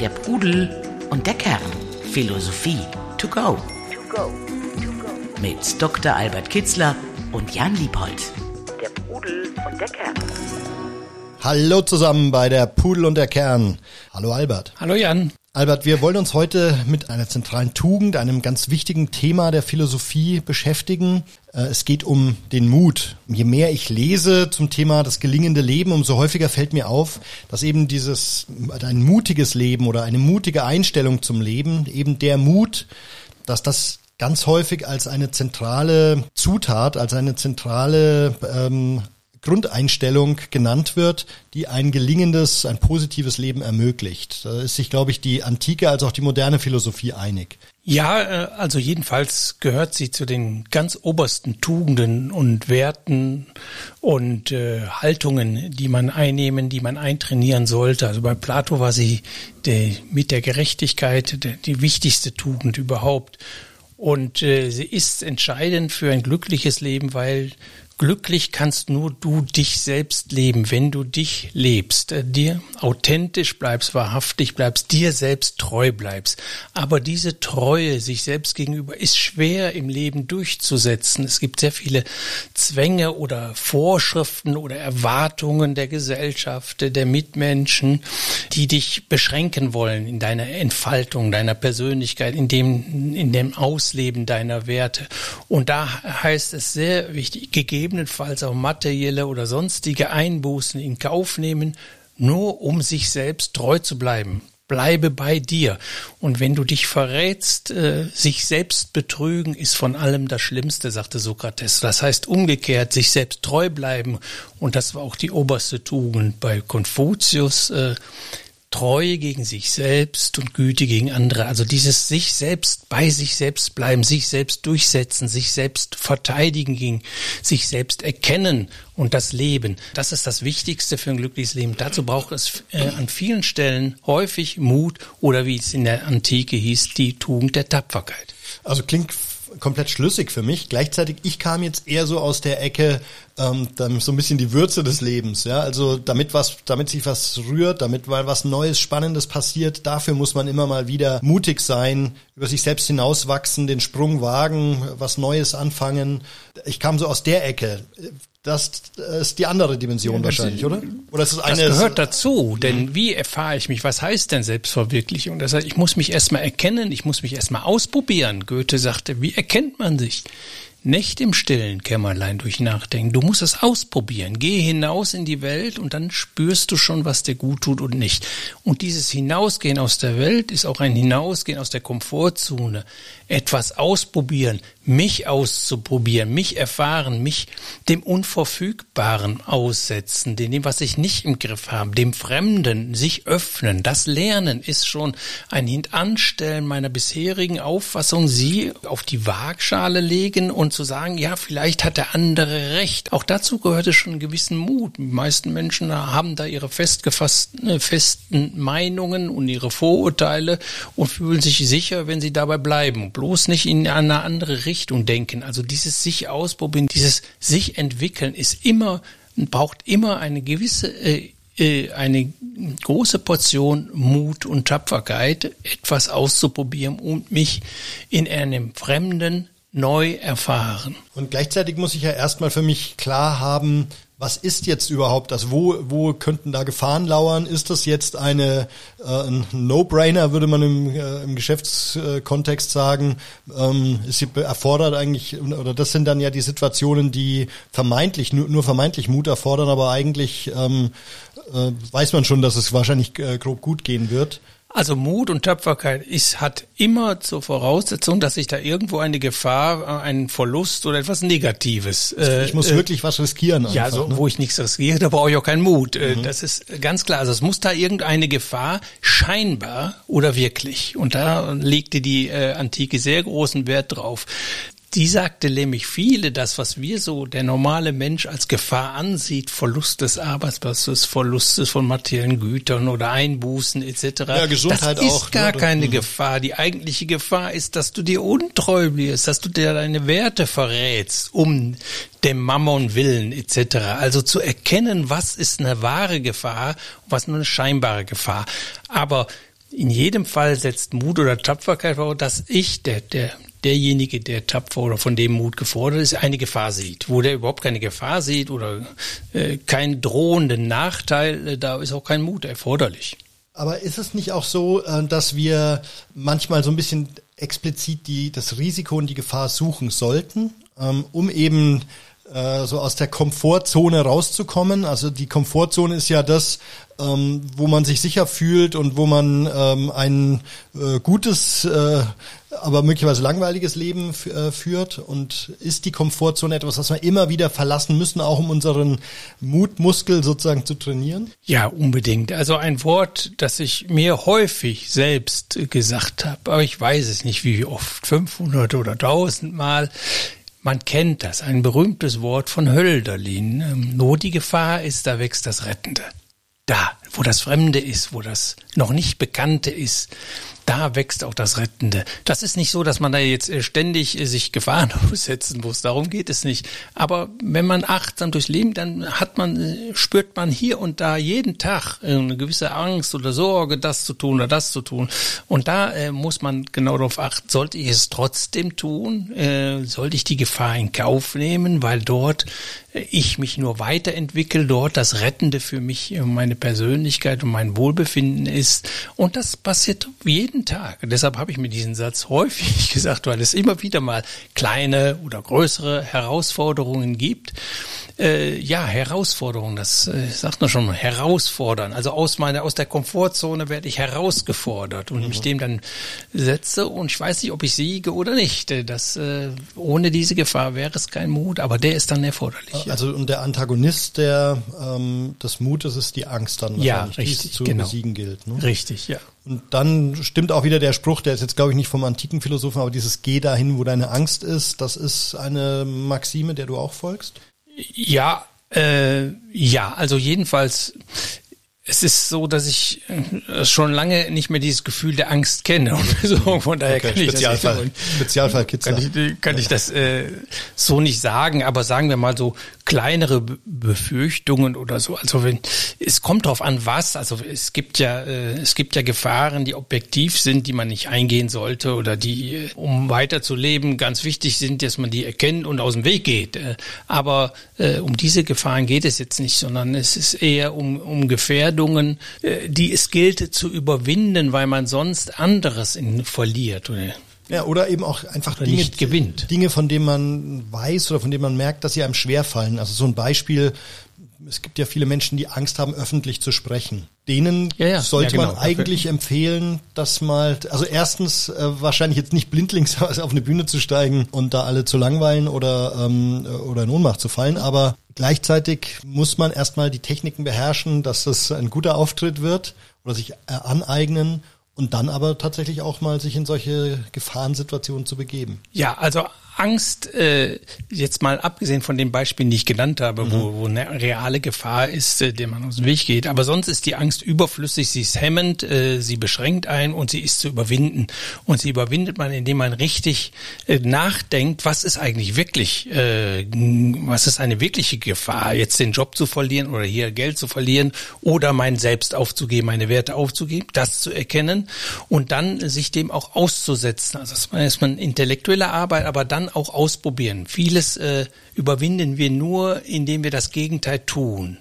Der Pudel und der Kern. Philosophie to go. Mit Dr. Albert Kitzler und Jan Liebold. Der Pudel und der Kern. Hallo zusammen bei der Pudel und der Kern. Hallo Albert. Hallo Jan. Albert, wir wollen uns heute mit einer zentralen Tugend, einem ganz wichtigen Thema der Philosophie beschäftigen. Äh, es geht um den Mut. Je mehr ich lese zum Thema das gelingende Leben, umso häufiger fällt mir auf, dass eben dieses, ein mutiges Leben oder eine mutige Einstellung zum Leben, eben der Mut, dass das ganz häufig als eine zentrale Zutat, als eine zentrale ähm, Grundeinstellung genannt wird, die ein gelingendes, ein positives Leben ermöglicht. Da ist sich, glaube ich, die antike als auch die moderne Philosophie einig. Ja, äh, also jedenfalls gehört sie zu den ganz obersten Tugenden und Werten und äh, Haltungen, die man einnehmen, die man eintrainieren sollte. Also bei Plato war sie die, mit der Gerechtigkeit die, die wichtigste Tugend überhaupt. Und äh, sie ist entscheidend für ein glückliches Leben, weil Glücklich kannst nur du dich selbst leben, wenn du dich lebst, äh, dir authentisch bleibst, wahrhaftig bleibst, dir selbst treu bleibst. Aber diese Treue sich selbst gegenüber ist schwer im Leben durchzusetzen. Es gibt sehr viele Zwänge oder Vorschriften oder Erwartungen der Gesellschaft, der Mitmenschen, die dich beschränken wollen in deiner Entfaltung, deiner Persönlichkeit, in dem, in dem Ausleben deiner Werte. Und da heißt es sehr wichtig, gegeben gegebenenfalls auch materielle oder sonstige Einbußen in Kauf nehmen, nur um sich selbst treu zu bleiben. Bleibe bei dir. Und wenn du dich verrätst, äh, sich selbst betrügen ist von allem das Schlimmste, sagte Sokrates. Das heißt umgekehrt, sich selbst treu bleiben. Und das war auch die oberste Tugend bei Konfuzius. Äh, Treue gegen sich selbst und Güte gegen andere. Also dieses sich selbst bei sich selbst bleiben, sich selbst durchsetzen, sich selbst verteidigen gegen sich selbst erkennen und das Leben. Das ist das Wichtigste für ein glückliches Leben. Dazu braucht es äh, an vielen Stellen häufig Mut oder wie es in der Antike hieß, die Tugend der Tapferkeit. Also klingt komplett schlüssig für mich. Gleichzeitig, ich kam jetzt eher so aus der Ecke, ähm, dann so ein bisschen die Würze des Lebens, ja. Also damit was, damit sich was rührt, damit mal was Neues, Spannendes passiert, dafür muss man immer mal wieder mutig sein, über sich selbst hinauswachsen, den Sprung wagen, was Neues anfangen. Ich kam so aus der Ecke. Das ist die andere Dimension ja, wahrscheinlich, oder? Oder ist das eine? Das gehört dazu, denn wie erfahre ich mich? Was heißt denn Selbstverwirklichung? Das heißt, ich muss mich erstmal erkennen, ich muss mich erstmal ausprobieren. Goethe sagte, wie erkennt man sich? Nicht im stillen Kämmerlein durch Nachdenken. Du musst es ausprobieren. Geh hinaus in die Welt und dann spürst du schon, was dir gut tut und nicht. Und dieses Hinausgehen aus der Welt ist auch ein Hinausgehen aus der Komfortzone. Etwas ausprobieren, mich auszuprobieren, mich erfahren, mich dem Unverfügbaren aussetzen, dem, was ich nicht im Griff habe, dem Fremden, sich öffnen. Das Lernen ist schon ein Hintanstellen meiner bisherigen Auffassung, sie auf die Waagschale legen und zu sagen, ja, vielleicht hat der andere recht. Auch dazu gehört es schon einen gewissen Mut. Die meisten Menschen haben da ihre festgefassten, äh, festen Meinungen und ihre Vorurteile und fühlen sich sicher, wenn sie dabei bleiben. Bloß nicht in eine andere Richtung denken. Also dieses sich ausprobieren, dieses sich entwickeln ist immer, braucht immer eine gewisse, äh, äh eine große Portion Mut und Tapferkeit, etwas auszuprobieren und mich in einem fremden, neu erfahren. Und gleichzeitig muss ich ja erstmal für mich klar haben, was ist jetzt überhaupt das? Wo, wo könnten da Gefahren lauern? Ist das jetzt eine äh, ein No-Brainer, würde man im, äh, im Geschäftskontext sagen? Ähm, ist erfordert eigentlich, oder das sind dann ja die Situationen, die vermeintlich, nur, nur vermeintlich Mut erfordern, aber eigentlich ähm, äh, weiß man schon, dass es wahrscheinlich äh, grob gut gehen wird. Also Mut und Tapferkeit ist, hat immer zur Voraussetzung, dass sich da irgendwo eine Gefahr, äh, ein Verlust oder etwas Negatives. Äh, ich muss äh, wirklich was riskieren. Einfach, ja, so, ne? wo ich nichts riskiere, da brauche ich auch keinen Mut. Äh, mhm. Das ist ganz klar. Also es muss da irgendeine Gefahr scheinbar oder wirklich. Und da legte die äh, Antike sehr großen Wert drauf die sagte nämlich viele, das, was wir so, der normale Mensch als Gefahr ansieht, Verlust des Arbeitsplatzes, Verlust von materiellen Gütern oder Einbußen etc. Ja, Gesundheit das ist auch, gar ne? keine mhm. Gefahr. Die eigentliche Gefahr ist, dass du dir untreu wirst, dass du dir deine Werte verrätst, um dem Mammon willen etc. Also zu erkennen, was ist eine wahre Gefahr und was nur eine scheinbare Gefahr. Aber in jedem Fall setzt Mut oder Tapferkeit voraus, dass ich, der, der, derjenige, der tapfer oder von dem Mut gefordert ist, eine Gefahr sieht. Wo der überhaupt keine Gefahr sieht oder äh, keinen drohenden Nachteil, äh, da ist auch kein Mut erforderlich. Aber ist es nicht auch so, äh, dass wir manchmal so ein bisschen explizit die, das Risiko und die Gefahr suchen sollten, ähm, um eben äh, so aus der Komfortzone rauszukommen. Also die Komfortzone ist ja das, ähm, wo man sich sicher fühlt und wo man ähm, ein äh, gutes, äh, aber möglicherweise langweiliges Leben äh, führt. Und ist die Komfortzone etwas, was wir immer wieder verlassen müssen, auch um unseren Mutmuskel sozusagen zu trainieren? Ja, unbedingt. Also ein Wort, das ich mir häufig selbst gesagt habe, aber ich weiß es nicht wie oft, 500 oder 1000 Mal. Man kennt das, ein berühmtes Wort von Hölderlin. Ähm, Nur die Gefahr ist, da wächst das Rettende. Da, wo das Fremde ist, wo das noch nicht Bekannte ist, da wächst auch das Rettende. Das ist nicht so, dass man da jetzt äh, ständig äh, sich Gefahren aussetzen muss. Darum geht es nicht. Aber wenn man achtsam durchs Leben, dann hat man, äh, spürt man hier und da jeden Tag eine gewisse Angst oder Sorge, das zu tun oder das zu tun. Und da äh, muss man genau darauf achten, sollte ich es trotzdem tun? Äh, sollte ich die Gefahr in Kauf nehmen, weil dort ich mich nur weiterentwickle, dort das Rettende für mich, meine Persönlichkeit und mein Wohlbefinden ist. Und das passiert jeden Tag. Und deshalb habe ich mir diesen Satz häufig gesagt, weil es immer wieder mal kleine oder größere Herausforderungen gibt. Äh, ja, Herausforderungen, das äh, sagt man schon, herausfordern. Also aus meiner, aus der Komfortzone werde ich herausgefordert und mhm. mich dem dann setze und ich weiß nicht, ob ich siege oder nicht. Das, äh, ohne diese Gefahr wäre es kein Mut, aber der ist dann erforderlich. Also und der Antagonist der ähm, des Mutes ist die Angst dann ja, richtig, zu genau. besiegen gilt. Ne? Richtig, ja. Und dann stimmt auch wieder der Spruch, der ist jetzt glaube ich nicht vom antiken Philosophen, aber dieses Geh dahin, wo deine Angst ist, das ist eine Maxime, der du auch folgst? Ja, äh, ja, also jedenfalls es ist so, dass ich äh, schon lange nicht mehr dieses Gefühl der Angst kenne. Und so, von daher okay, kann ich Spezialfall, das, Spezialfall Kann ich, kann ich das äh, so nicht sagen, aber sagen wir mal so kleinere Befürchtungen oder so. Also wenn es kommt drauf an, was. Also es gibt ja äh, es gibt ja Gefahren, die objektiv sind, die man nicht eingehen sollte oder die, äh, um weiterzuleben, ganz wichtig sind, dass man die erkennt und aus dem Weg geht. Äh, aber äh, um diese Gefahren geht es jetzt nicht, sondern es ist eher um um Gefährdung Gefährdungen, äh, die es gilt zu überwinden, weil man sonst anderes in, verliert. Oder? Ja, oder eben auch einfach oder Dinge, gewinnt. Dinge, von denen man weiß oder von denen man merkt, dass sie einem schwerfallen. Also so ein Beispiel, es gibt ja viele Menschen, die Angst haben, öffentlich zu sprechen. Denen ja, ja. sollte ja, genau. man eigentlich empfehlen, dass mal, also erstens äh, wahrscheinlich jetzt nicht blindlings auf eine Bühne zu steigen und da alle zu langweilen oder ähm, oder in Ohnmacht zu fallen, aber gleichzeitig muss man erstmal die Techniken beherrschen, dass das ein guter Auftritt wird oder sich äh, aneignen und dann aber tatsächlich auch mal sich in solche Gefahrensituationen zu begeben. Ja, also Angst, äh, jetzt mal abgesehen von den Beispielen, die ich genannt habe, mhm. wo, wo eine reale Gefahr ist, äh, der man aus dem Weg geht, aber sonst ist die Angst überflüssig, sie ist hemmend, äh, sie beschränkt ein und sie ist zu überwinden. Und sie überwindet man, indem man richtig äh, nachdenkt, was ist eigentlich wirklich, äh, was ist eine wirkliche Gefahr, jetzt den Job zu verlieren oder hier Geld zu verlieren oder mein Selbst aufzugeben, meine Werte aufzugeben, das zu erkennen und dann sich dem auch auszusetzen. Also das ist man intellektuelle Arbeit, aber dann dann auch ausprobieren. Vieles äh, überwinden wir nur, indem wir das Gegenteil tun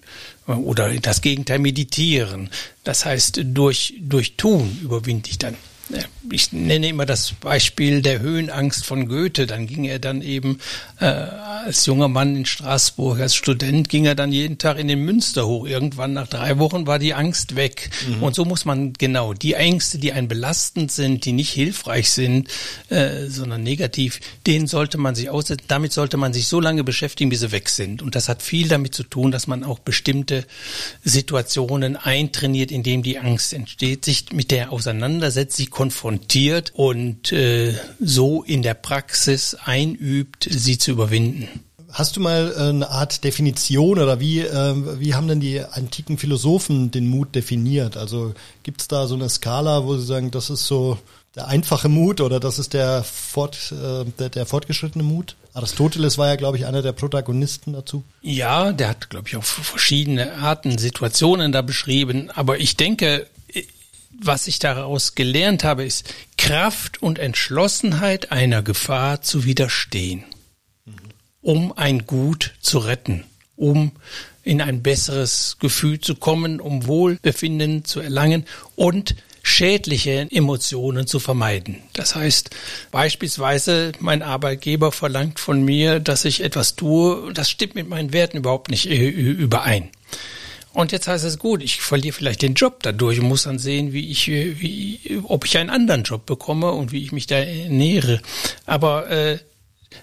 oder das Gegenteil meditieren. Das heißt, durch, durch Tun überwinde ich dann ich nenne immer das Beispiel der Höhenangst von Goethe. Dann ging er dann eben äh, als junger Mann in Straßburg, als Student ging er dann jeden Tag in den Münster hoch. Irgendwann nach drei Wochen war die Angst weg. Mhm. Und so muss man genau die Ängste, die einen belastend sind, die nicht hilfreich sind, äh, sondern negativ, denen sollte man sich aussetzen. Damit sollte man sich so lange beschäftigen, bis sie weg sind. Und das hat viel damit zu tun, dass man auch bestimmte Situationen eintrainiert, in denen die Angst entsteht, sich mit der auseinandersetzt, sich konfrontiert und äh, so in der Praxis einübt, sie zu überwinden. Hast du mal äh, eine Art Definition oder wie, äh, wie haben denn die antiken Philosophen den Mut definiert? Also gibt es da so eine Skala, wo sie sagen, das ist so der einfache Mut oder das ist der, fort, äh, der, der fortgeschrittene Mut? Aristoteles war ja, glaube ich, einer der Protagonisten dazu. Ja, der hat, glaube ich, auch verschiedene Arten, Situationen da beschrieben. Aber ich denke, was ich daraus gelernt habe, ist Kraft und Entschlossenheit einer Gefahr zu widerstehen, um ein Gut zu retten, um in ein besseres Gefühl zu kommen, um Wohlbefinden zu erlangen und schädliche Emotionen zu vermeiden. Das heißt, beispielsweise mein Arbeitgeber verlangt von mir, dass ich etwas tue, das stimmt mit meinen Werten überhaupt nicht äh, überein. Und jetzt heißt es gut, ich verliere vielleicht den Job dadurch und muss dann sehen, wie ich, wie, ob ich einen anderen Job bekomme und wie ich mich da ernähre. Aber äh,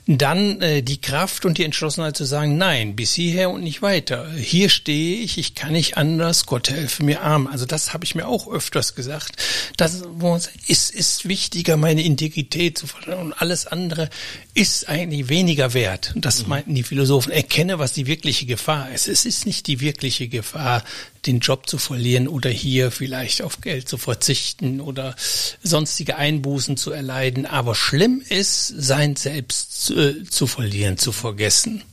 dann äh, die Kraft und die Entschlossenheit zu sagen, nein, bis hierher und nicht weiter. Hier stehe ich, ich kann nicht anders, Gott helfe mir arm. Also das habe ich mir auch öfters gesagt. Das ist, ist wichtiger, meine Integrität zu verlieren und alles andere ist eigentlich weniger wert. Und das mhm. meinten die Philosophen. Erkenne, was die wirkliche Gefahr ist. Es ist nicht die wirkliche Gefahr, den Job zu verlieren oder hier vielleicht auf Geld zu verzichten oder sonstige Einbußen zu erleiden. Aber schlimm ist, sein Selbst zu, äh, zu verlieren, zu vergessen.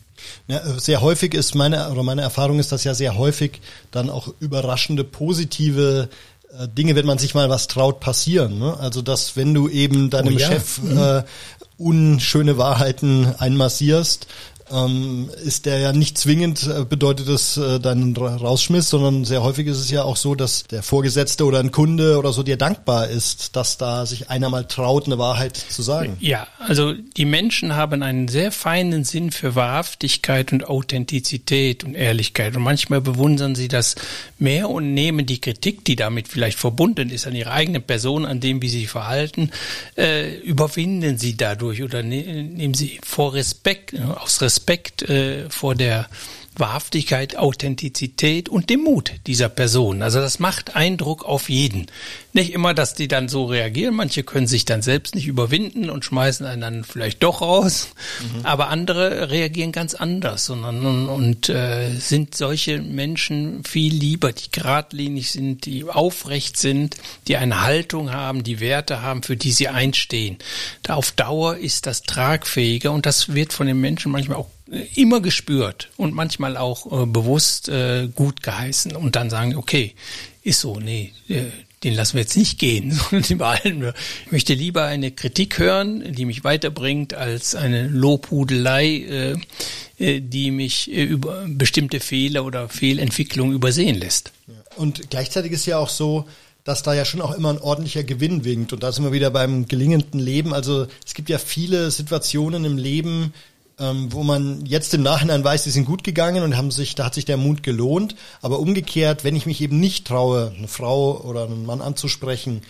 Ja, äh, sehr häufig ist meine, oder meine Erfahrung ist, dass ja sehr häufig dann auch überraschende positive äh, Dinge, wenn man sich mal was traut, passieren. Ne? Also dass wenn du eben deinem oh ja. Chef mhm. äh, unschöne Wahrheiten einmassierst, ähm, ist der ja nicht zwingend, äh, bedeutet das äh, deinen Rausschmiss, sondern sehr häufig ist es ja auch so, dass der Vorgesetzte oder ein Kunde oder so dir dankbar ist, dass da sich einer mal traut, eine Wahrheit zu sagen. Ja, also die Menschen haben einen sehr feinen Sinn für Wahrhaftigkeit und Authentizität und Ehrlichkeit und manchmal bewundern sie das mehr und nehmen die Kritik, die damit vielleicht verbunden ist, an ihrer eigenen Person, an dem, wie sie verhalten, äh, überwinden sie dadurch oder ne nehmen sie vor Respekt, aus Respekt Respekt äh, vor der Wahrhaftigkeit, Authentizität und dem Mut dieser Person. Also das macht Eindruck auf jeden. Nicht immer, dass die dann so reagieren. Manche können sich dann selbst nicht überwinden und schmeißen einen dann vielleicht doch raus. Mhm. Aber andere reagieren ganz anders sondern, und, und äh, sind solche Menschen viel lieber, die geradlinig sind, die aufrecht sind, die eine Haltung haben, die Werte haben, für die sie einstehen. Da auf Dauer ist das tragfähiger und das wird von den Menschen manchmal auch immer gespürt und manchmal auch äh, bewusst äh, gut geheißen und dann sagen, okay, ist so, nee, äh, den lassen wir jetzt nicht gehen, sondern den behalten wir. Ich möchte lieber eine Kritik hören, die mich weiterbringt, als eine Lobhudelei, äh, äh die mich äh, über bestimmte Fehler oder Fehlentwicklungen übersehen lässt. Und gleichzeitig ist ja auch so, dass da ja schon auch immer ein ordentlicher Gewinn winkt. Und da sind wir wieder beim gelingenden Leben. Also es gibt ja viele Situationen im Leben, ähm, wo man jetzt im Nachhinein weiß, die sind gut gegangen und haben sich, da hat sich der Mut gelohnt. Aber umgekehrt, wenn ich mich eben nicht traue, eine Frau oder einen Mann anzusprechen,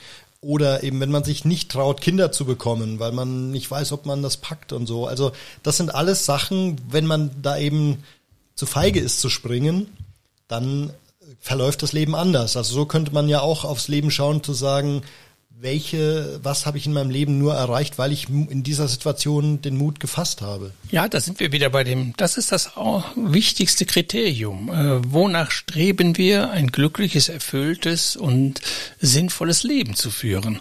oder eben, wenn man sich nicht traut, Kinder zu bekommen, weil man nicht weiß, ob man das packt und so. Also das sind alles Sachen, wenn man da eben zu feige ist zu springen, dann verläuft das Leben anders. Also so könnte man ja auch aufs Leben schauen, zu sagen, welche, was habe ich in meinem Leben nur erreicht, weil ich in dieser Situation den Mut gefasst habe. Ja, da sind wir wieder bei dem, das ist das wichtigste Kriterium. Äh, wonach streben wir, ein glückliches, erfülltes und sinnvolles Leben zu führen?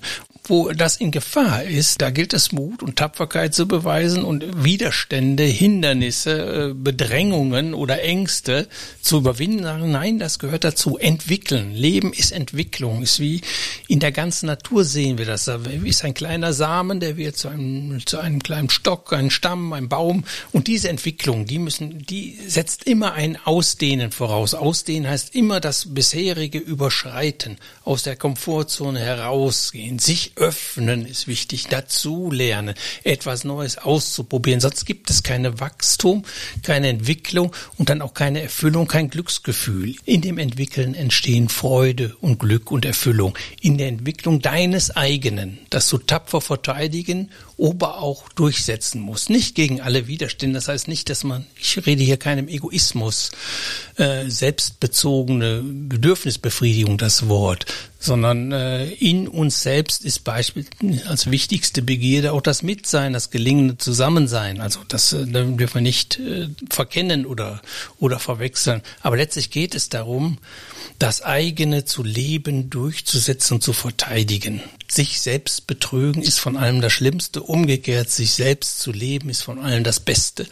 Wo das in Gefahr ist, da gilt es Mut und Tapferkeit zu beweisen und Widerstände, Hindernisse, äh, Bedrängungen oder Ängste zu überwinden. Nein, das gehört dazu. Entwickeln. Leben ist Entwicklung. Ist wie in der ganzen Natur sehen wir das. Da ist ein kleiner Samen, der wird zu einem, zu einem kleinen Stock, ein Stamm, ein Baum. Und diese Entwicklung, die müssen, die setzt immer ein Ausdehnen voraus. Ausdehnen heißt immer das bisherige überschreiten, aus der Komfortzone herausgehen, sich öffnen ist wichtig, dazu lernen, etwas Neues auszuprobieren. Sonst gibt es keine Wachstum, keine Entwicklung und dann auch keine Erfüllung, kein Glücksgefühl. In dem Entwickeln entstehen Freude und Glück und Erfüllung. In der Entwicklung deines eigenen, das du tapfer verteidigen aber auch durchsetzen muss. Nicht gegen alle Widerstände. Das heißt nicht, dass man, ich rede hier keinem Egoismus, äh, selbstbezogene Bedürfnisbefriedigung das Wort, sondern äh, in uns selbst ist Beispiel als wichtigste Begierde auch das Mitsein, das gelingende Zusammensein. Also das äh, dürfen wir nicht äh, verkennen oder oder verwechseln. Aber letztlich geht es darum, das eigene zu leben, durchzusetzen zu verteidigen. Sich selbst betrügen ist von allem das Schlimmste. Umgekehrt, sich selbst zu leben ist von allem das Beste.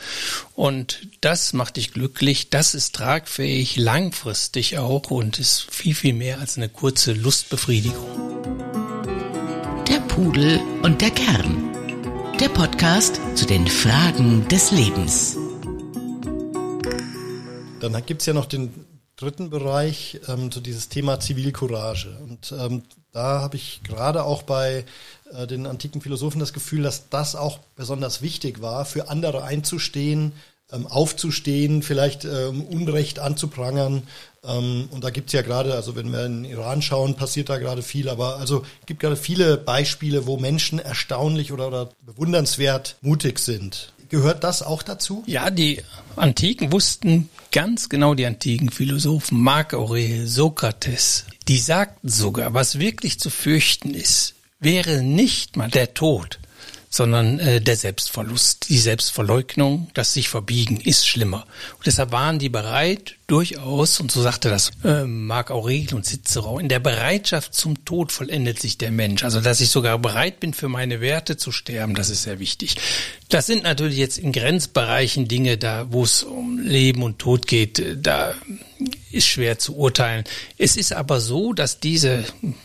Und das macht dich glücklich. Das ist tragfähig, langfristig auch und ist viel, viel mehr als eine kurze Lustbefriedigung. Pudel und der Kern. Der Podcast zu den Fragen des Lebens. Dann gibt's ja noch den dritten Bereich, ähm, so dieses Thema Zivilcourage. Und ähm, da habe ich gerade auch bei äh, den antiken Philosophen das Gefühl, dass das auch besonders wichtig war, für andere einzustehen, ähm, aufzustehen, vielleicht ähm, Unrecht anzuprangern. Ähm, und da gibt's ja gerade, also wenn wir in Iran schauen, passiert da gerade viel, aber also gibt gerade viele Beispiele, wo Menschen erstaunlich oder, oder bewundernswert mutig sind. Gehört das auch dazu? Ja, die Antiken wussten ganz genau, die antiken Philosophen, Marc Aurel, Sokrates, die sagten sogar, was wirklich zu fürchten ist, wäre nicht mal der Tod, sondern äh, der Selbstverlust, die Selbstverleugnung, das sich verbiegen ist schlimmer. Und deshalb waren die bereit, durchaus, und so sagte das äh, Marc Aurel und Cicero, in der Bereitschaft zum Tod vollendet sich der Mensch. Also dass ich sogar bereit bin, für meine Werte zu sterben, das ist sehr wichtig. Das sind natürlich jetzt in Grenzbereichen Dinge, da wo es um Leben und Tod geht, da ist schwer zu urteilen. Es ist aber so, dass diese,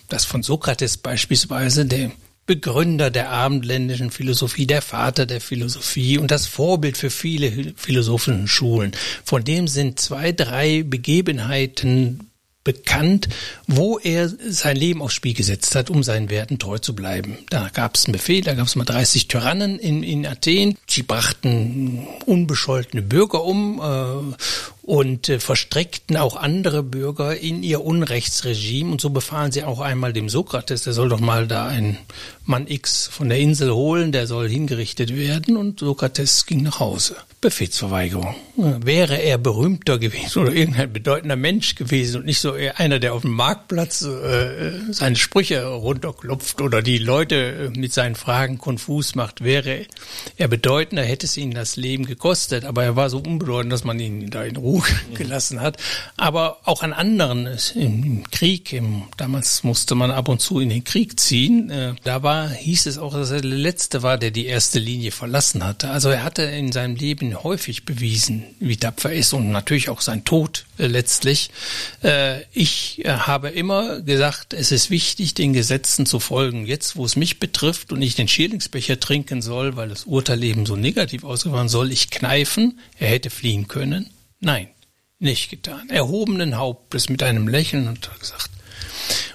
das von Sokrates beispielsweise, der Begründer der abendländischen Philosophie, der Vater der Philosophie und das Vorbild für viele philosophischen Schulen. Von dem sind zwei, drei Begebenheiten bekannt, wo er sein Leben aufs Spiel gesetzt hat, um seinen Werten treu zu bleiben. Da gab es einen Befehl, da gab es mal 30 Tyrannen in, in Athen. Sie brachten unbescholtene Bürger um äh, und äh, verstrickten auch andere Bürger in ihr Unrechtsregime. Und so befahlen sie auch einmal dem Sokrates, der soll doch mal da ein Mann X von der Insel holen, der soll hingerichtet werden. Und Sokrates ging nach Hause. Befehlsverweigerung. Wäre er berühmter gewesen oder irgendein bedeutender Mensch gewesen und nicht so einer, der auf dem Marktplatz äh, seine Sprüche runterklopft oder die Leute äh, mit seinen Fragen konfus macht, wäre er bedeutender, hätte es ihn das Leben gekostet. Aber er war so unbedeutend, dass man ihn da in Ruhe gelassen hat. Aber auch an anderen, im, Krieg, im, damals musste man ab und zu in den Krieg ziehen, äh, da war, hieß es auch, dass er der Letzte war, der die erste Linie verlassen hatte. Also er hatte in seinem Leben häufig bewiesen, wie tapfer er ist und natürlich auch sein Tod äh, letztlich. Äh, ich habe immer gesagt, es ist wichtig, den Gesetzen zu folgen. Jetzt, wo es mich betrifft und ich den Schierlingsbecher trinken soll, weil das Urteil eben so negativ ausgefallen soll ich kneifen. Er hätte fliehen können. Nein, nicht getan. Erhobenen Hauptes mit einem Lächeln und hat gesagt,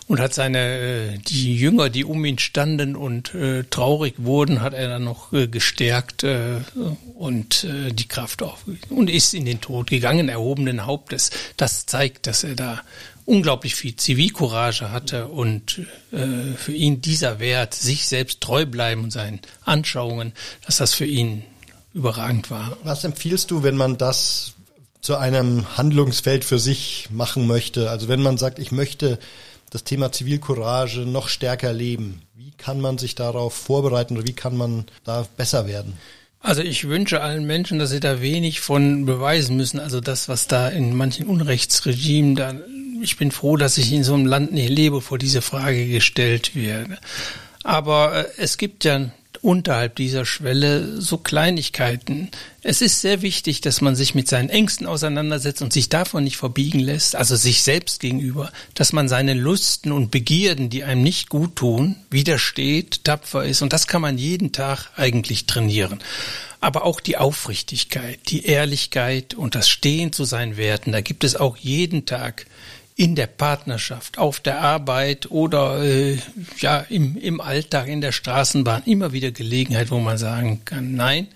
und hat seine äh, die Jünger, die um ihn standen und äh, traurig wurden, hat er dann noch äh, gestärkt äh, und äh, die Kraft auf und ist in den Tod gegangen, erhobenen Hauptes. Das zeigt, dass er da unglaublich viel Zivilcourage hatte und äh, für ihn dieser Wert, sich selbst treu bleiben und seinen Anschauungen, dass das für ihn überragend war. Was empfiehlst du, wenn man das zu einem Handlungsfeld für sich machen möchte? Also wenn man sagt, ich möchte das Thema Zivilcourage noch stärker leben? Wie kann man sich darauf vorbereiten oder wie kann man da besser werden? Also ich wünsche allen Menschen, dass sie da wenig von beweisen müssen. Also das, was da in manchen Unrechtsregimen da, ich bin froh, dass ich in so einem Land nicht lebe, vor diese Frage gestellt werde. Aber äh, es gibt ja unterhalb dieser Schwelle so Kleinigkeiten. Es ist sehr wichtig, dass man sich mit seinen Ängsten auseinandersetzt und sich davon nicht verbiegen lässt, also sich selbst gegenüber, dass man seinen Lusten und Begierden, die einem nicht gut tun, widersteht, tapfer ist. Und das kann man jeden Tag eigentlich trainieren. Aber auch die Aufrichtigkeit, die Ehrlichkeit und das Stehen zu seinen Werten, da gibt es auch jeden Tag in der Partnerschaft, auf der Arbeit oder äh, ja im, im Alltag, in der Straßenbahn immer wieder Gelegenheit, wo man sagen kann, nein,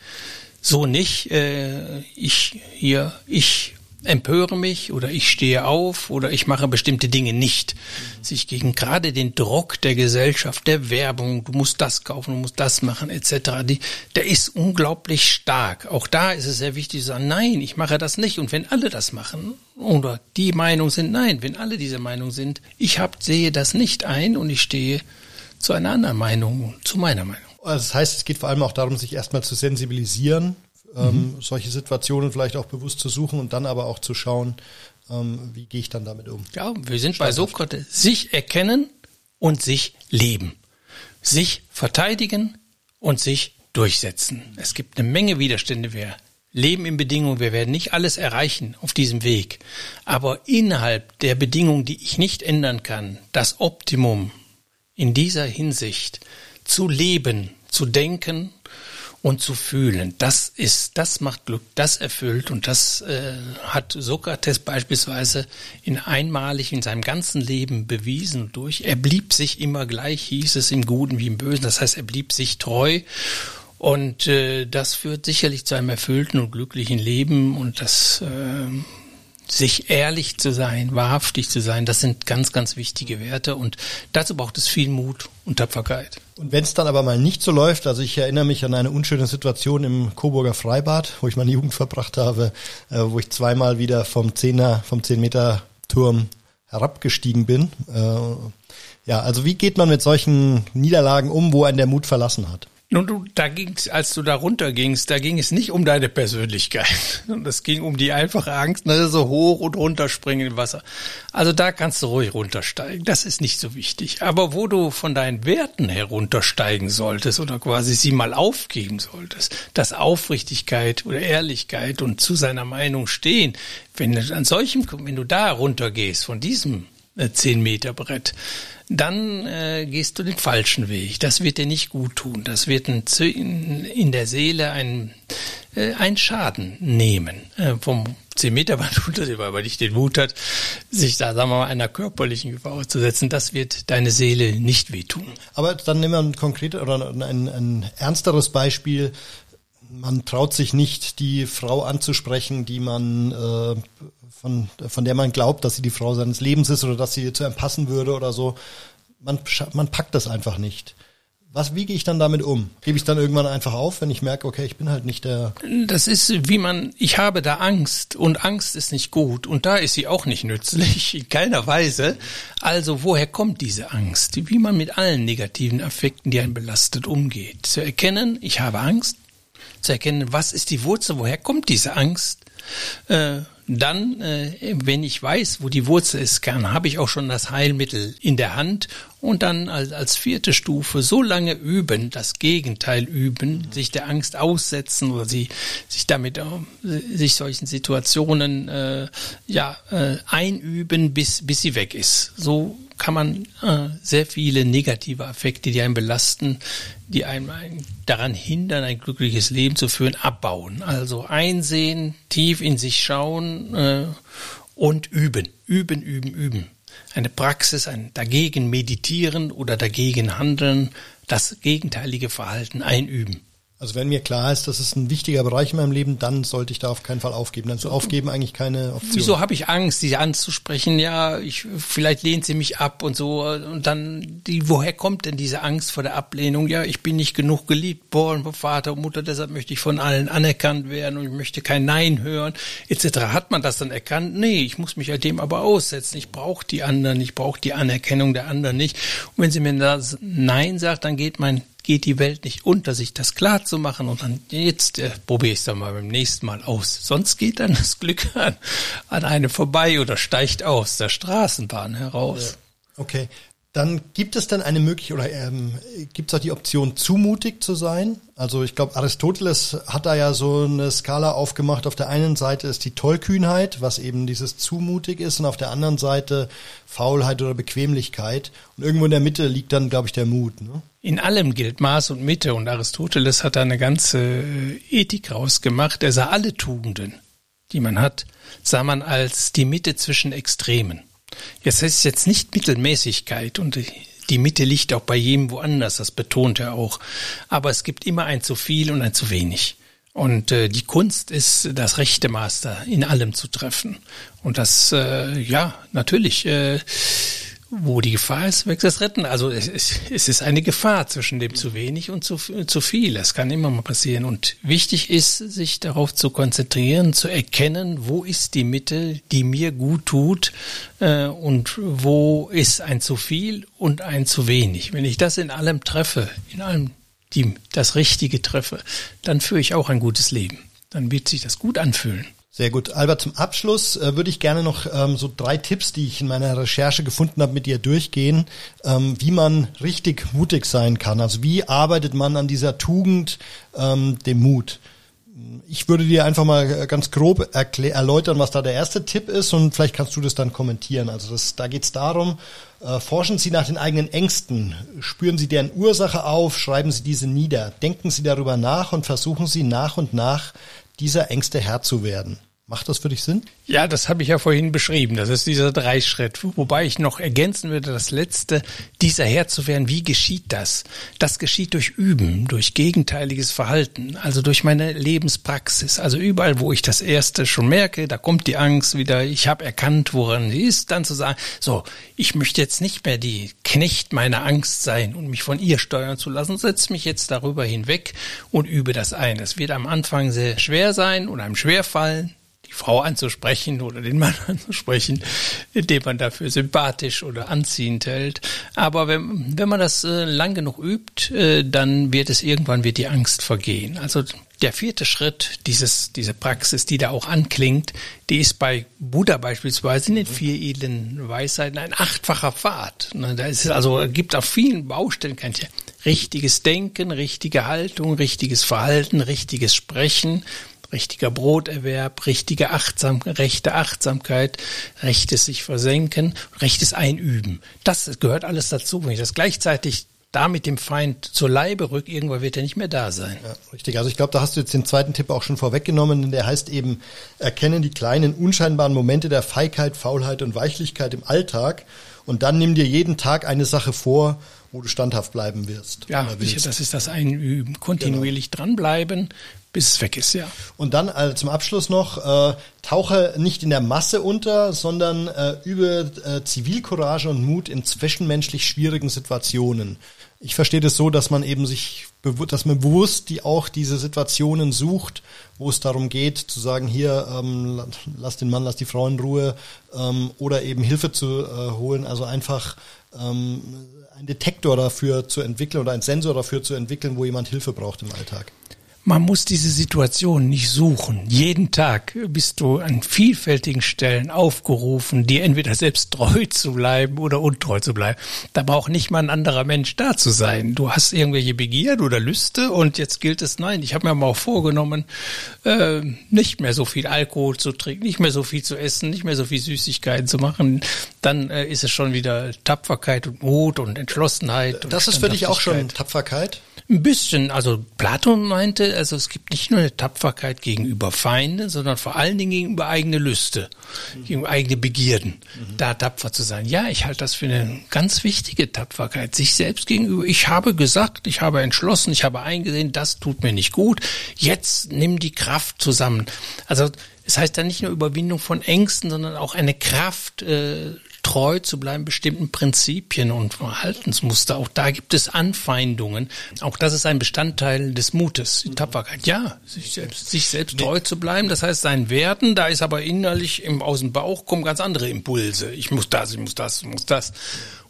so nicht. Äh, ich hier, ich empöre mich oder ich stehe auf oder ich mache bestimmte Dinge nicht. Sich gegen gerade den Druck der Gesellschaft, der Werbung, du musst das kaufen, du musst das machen, etc., die, der ist unglaublich stark. Auch da ist es sehr wichtig zu sagen, nein, ich mache das nicht. Und wenn alle das machen oder die Meinung sind, nein, wenn alle diese Meinung sind, ich hab, sehe das nicht ein und ich stehe zu einer anderen Meinung, zu meiner Meinung. Das heißt, es geht vor allem auch darum, sich erstmal zu sensibilisieren ähm, mhm. solche Situationen vielleicht auch bewusst zu suchen und dann aber auch zu schauen, ähm, wie gehe ich dann damit um. Ja, wir sind bei Sokrates. Sich erkennen und sich leben. Sich verteidigen und sich durchsetzen. Es gibt eine Menge Widerstände. Wir leben in Bedingungen, wir werden nicht alles erreichen auf diesem Weg. Aber innerhalb der Bedingungen, die ich nicht ändern kann, das Optimum in dieser Hinsicht zu leben, zu denken und zu fühlen. Das ist, das macht Glück, das erfüllt und das äh, hat Sokrates beispielsweise in einmalig in seinem ganzen Leben bewiesen durch. Er blieb sich immer gleich, hieß es im Guten wie im Bösen. Das heißt, er blieb sich treu und äh, das führt sicherlich zu einem erfüllten und glücklichen Leben und das äh, sich ehrlich zu sein, wahrhaftig zu sein, das sind ganz, ganz wichtige Werte und dazu braucht es viel Mut und Tapferkeit. Und wenn es dann aber mal nicht so läuft, also ich erinnere mich an eine unschöne Situation im Coburger Freibad, wo ich meine Jugend verbracht habe, äh, wo ich zweimal wieder vom Zehner, vom 10 Meter Turm herabgestiegen bin. Äh, ja, also wie geht man mit solchen Niederlagen um, wo einen der Mut verlassen hat? Nun, du, da ging's, als du da runtergingst, da ging es nicht um deine Persönlichkeit. Das ging um die einfache Angst, ne, so hoch und runterspringen im Wasser. Also da kannst du ruhig runtersteigen. Das ist nicht so wichtig. Aber wo du von deinen Werten heruntersteigen solltest oder quasi sie mal aufgeben solltest, dass Aufrichtigkeit oder Ehrlichkeit und zu seiner Meinung stehen, wenn du an solchem, wenn du da runtergehst von diesem 10 äh, Meter Brett, dann äh, gehst du den falschen Weg. Das wird dir nicht gut tun. Das wird ein, in der Seele ein, äh, ein Schaden nehmen. Äh, vom 10 Meter Band runter, weil man nicht den Mut hat, sich da, sagen wir mal, einer körperlichen Gefahr auszusetzen. Das wird deine Seele nicht wehtun. Aber dann nehmen wir ein konkretes oder ein, ein ernsteres Beispiel man traut sich nicht, die Frau anzusprechen, die man äh, von, von der man glaubt, dass sie die Frau seines Lebens ist oder dass sie zu einem passen würde oder so. Man, man packt das einfach nicht. Was wiege ich dann damit um? Gebe ich dann irgendwann einfach auf, wenn ich merke, okay, ich bin halt nicht der. Das ist wie man, ich habe da Angst und Angst ist nicht gut und da ist sie auch nicht nützlich, in keiner Weise. Also woher kommt diese Angst? Wie man mit allen negativen Affekten, die einen belastet, umgeht. Zu erkennen, ich habe Angst, zu erkennen, was ist die Wurzel, woher kommt diese Angst, äh, dann, äh, wenn ich weiß, wo die Wurzel ist, kann, habe ich auch schon das Heilmittel in der Hand und dann als, vierte Stufe so lange üben, das Gegenteil üben, sich der Angst aussetzen oder sie sich damit äh, sich solchen Situationen ja einüben, bis bis sie weg ist. So kann man äh, sehr viele negative Affekte, die einen belasten, die einem daran hindern, ein glückliches Leben zu führen, abbauen. Also einsehen, tief in sich schauen äh, und üben, üben, üben, üben. Eine Praxis, ein dagegen meditieren oder dagegen handeln, das gegenteilige Verhalten einüben. Also wenn mir klar ist, das ist ein wichtiger Bereich in meinem Leben, dann sollte ich da auf keinen Fall aufgeben. Dann zu aufgeben eigentlich keine Option. Wieso habe ich Angst, sie anzusprechen? Ja, ich vielleicht lehnt sie mich ab und so. Und dann, die, woher kommt denn diese Angst vor der Ablehnung? Ja, ich bin nicht genug geliebt worden Vater und Mutter, deshalb möchte ich von allen anerkannt werden und ich möchte kein Nein hören, etc. Hat man das dann erkannt? Nee, ich muss mich dem aber aussetzen. Ich brauche die anderen, ich brauche die Anerkennung der anderen nicht. Und wenn sie mir das Nein sagt, dann geht mein geht die Welt nicht unter, sich das klar zu machen und dann jetzt äh, probiere ich es dann mal beim nächsten Mal aus. Sonst geht dann das Glück an, an einem vorbei oder steigt aus der Straßenbahn heraus. Ja. Okay. Dann gibt es dann eine Möglichkeit oder ähm, gibt es auch die Option, zumutig zu sein? Also ich glaube, Aristoteles hat da ja so eine Skala aufgemacht. Auf der einen Seite ist die Tollkühnheit, was eben dieses zumutig ist, und auf der anderen Seite Faulheit oder Bequemlichkeit. Und irgendwo in der Mitte liegt dann, glaube ich, der Mut. Ne? In allem gilt Maß und Mitte und Aristoteles hat da eine ganze äh, Ethik rausgemacht. Er sah alle Tugenden, die man hat, sah man als die Mitte zwischen Extremen. Jetzt heißt es jetzt nicht Mittelmäßigkeit und die Mitte liegt auch bei jedem woanders, das betont er auch. Aber es gibt immer ein zu viel und ein zu wenig. Und äh, die Kunst ist, das rechte Master in allem zu treffen. Und das, äh, ja, natürlich, äh, wo die Gefahr ist, wächst das Retten. Also es, es ist eine Gefahr zwischen dem zu wenig und zu, zu viel. Das kann immer mal passieren. Und wichtig ist, sich darauf zu konzentrieren, zu erkennen, wo ist die Mitte, die mir gut tut äh, und wo ist ein zu viel und ein zu wenig. Wenn ich das in allem treffe, in allem die, das Richtige treffe, dann führe ich auch ein gutes Leben. Dann wird sich das gut anfühlen. Sehr gut. Albert, zum Abschluss äh, würde ich gerne noch ähm, so drei Tipps, die ich in meiner Recherche gefunden habe, mit dir durchgehen, ähm, wie man richtig mutig sein kann. Also wie arbeitet man an dieser Tugend, ähm, dem Mut? Ich würde dir einfach mal ganz grob erläutern, was da der erste Tipp ist und vielleicht kannst du das dann kommentieren. Also das, da geht es darum, äh, forschen Sie nach den eigenen Ängsten, spüren Sie deren Ursache auf, schreiben Sie diese nieder, denken Sie darüber nach und versuchen Sie nach und nach dieser Ängste Herr zu werden. Macht das für dich Sinn? Ja, das habe ich ja vorhin beschrieben. Das ist dieser Dreischritt. Wobei ich noch ergänzen würde, das letzte, dieser Herr zu werden. Wie geschieht das? Das geschieht durch Üben, durch gegenteiliges Verhalten, also durch meine Lebenspraxis. Also überall, wo ich das erste schon merke, da kommt die Angst wieder. Ich habe erkannt, woran sie ist, dann zu sagen, so, ich möchte jetzt nicht mehr die Knecht meiner Angst sein und mich von ihr steuern zu lassen. Setze mich jetzt darüber hinweg und übe das ein. Es wird am Anfang sehr schwer sein und einem schwer fallen die Frau anzusprechen oder den Mann anzusprechen, den man dafür sympathisch oder anziehend hält. Aber wenn, wenn man das äh, lang genug übt, äh, dann wird es irgendwann wird die Angst vergehen. Also der vierte Schritt, dieses, diese Praxis, die da auch anklingt, die ist bei Buddha beispielsweise in den vier edlen Weisheiten ein achtfacher Pfad. Ne, da ist also gibt auf vielen Baustellen kein richtiges Denken, richtige Haltung, richtiges Verhalten, richtiges Sprechen, richtiger Broterwerb, richtige Achtsam, rechte Achtsamkeit, rechtes sich versenken, rechtes Einüben. Das gehört alles dazu. Wenn ich das gleichzeitig da mit dem Feind zur Leibe rück, irgendwann wird er nicht mehr da sein. Ja, richtig. Also ich glaube, da hast du jetzt den zweiten Tipp auch schon vorweggenommen, denn der heißt eben, erkennen die kleinen, unscheinbaren Momente der Feigheit, Faulheit und Weichlichkeit im Alltag und dann nimm dir jeden Tag eine Sache vor, wo du standhaft bleiben wirst. Ja, sicher, das ist das Einüben. Kontinuierlich genau. dranbleiben, bis es weg ist, ja. Und dann also zum Abschluss noch, äh, tauche nicht in der Masse unter, sondern äh, übe äh, Zivilcourage und Mut in zwischenmenschlich schwierigen Situationen. Ich verstehe das so, dass man eben sich, dass man bewusst die auch diese Situationen sucht, wo es darum geht, zu sagen, hier, ähm, lass den Mann, lass die Frau in Ruhe, ähm, oder eben Hilfe zu äh, holen. Also einfach ähm, einen Detektor dafür zu entwickeln oder einen Sensor dafür zu entwickeln, wo jemand Hilfe braucht im Alltag. Man muss diese Situation nicht suchen. Jeden Tag bist du an vielfältigen Stellen aufgerufen, dir entweder selbst treu zu bleiben oder untreu zu bleiben. Da braucht nicht mal ein anderer Mensch da zu sein. Du hast irgendwelche Begierden oder Lüste und jetzt gilt es, nein, ich habe mir mal auch vorgenommen, äh, nicht mehr so viel Alkohol zu trinken, nicht mehr so viel zu essen, nicht mehr so viel Süßigkeiten zu machen. Dann äh, ist es schon wieder Tapferkeit und Mut und Entschlossenheit. Das ist für dich auch schon Tapferkeit? Ein bisschen. Also Platon meinte, also es gibt nicht nur eine Tapferkeit gegenüber Feinden, sondern vor allen Dingen gegenüber eigene Lüste, mhm. gegenüber eigene Begierden, mhm. da tapfer zu sein. Ja, ich halte das für eine ganz wichtige Tapferkeit, sich selbst gegenüber. Ich habe gesagt, ich habe entschlossen, ich habe eingesehen, das tut mir nicht gut. Jetzt nimm die Kraft zusammen. Also es heißt dann nicht nur Überwindung von Ängsten, sondern auch eine Kraft, äh, treu zu bleiben bestimmten Prinzipien und Verhaltensmuster. Auch da gibt es Anfeindungen. Auch das ist ein Bestandteil des Mutes, die Tapferkeit. Ja, sich selbst, sich selbst treu zu bleiben, das heißt sein Werden, da ist aber innerlich im aus dem Bauch kommen ganz andere Impulse. Ich muss das, ich muss das, ich muss das.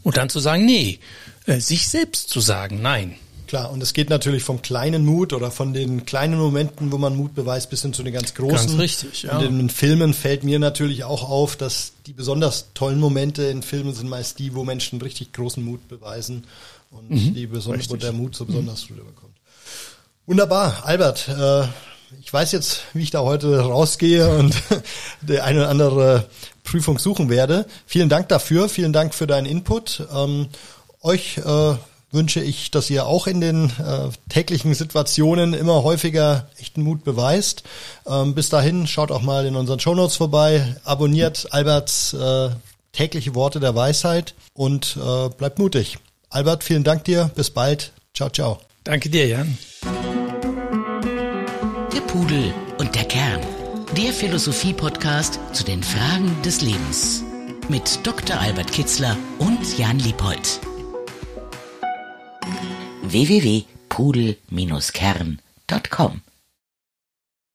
Und dann zu sagen, nee, äh, sich selbst zu sagen, nein. Klar, und es geht natürlich vom kleinen Mut oder von den kleinen Momenten, wo man Mut beweist, bis hin zu den ganz großen. Ganz richtig, ja. In den Filmen fällt mir natürlich auch auf, dass die besonders tollen Momente in Filmen sind meist die, wo Menschen richtig großen Mut beweisen und mhm, die besonders, wo der Mut so besonders mhm. rüberkommt. Wunderbar, Albert. Äh, ich weiß jetzt, wie ich da heute rausgehe und der eine oder andere Prüfung suchen werde. Vielen Dank dafür, vielen Dank für deinen Input. Ähm, euch äh, wünsche ich, dass ihr auch in den äh, täglichen Situationen immer häufiger echten Mut beweist. Ähm, bis dahin schaut auch mal in unseren Shownotes vorbei, abonniert Alberts äh, tägliche Worte der Weisheit und äh, bleibt mutig. Albert, vielen Dank dir. Bis bald. Ciao, ciao. Danke dir, Jan. Der Pudel und der Kern. Der Philosophie-Podcast zu den Fragen des Lebens. Mit Dr. Albert Kitzler und Jan Liebold www.pudel-kern.com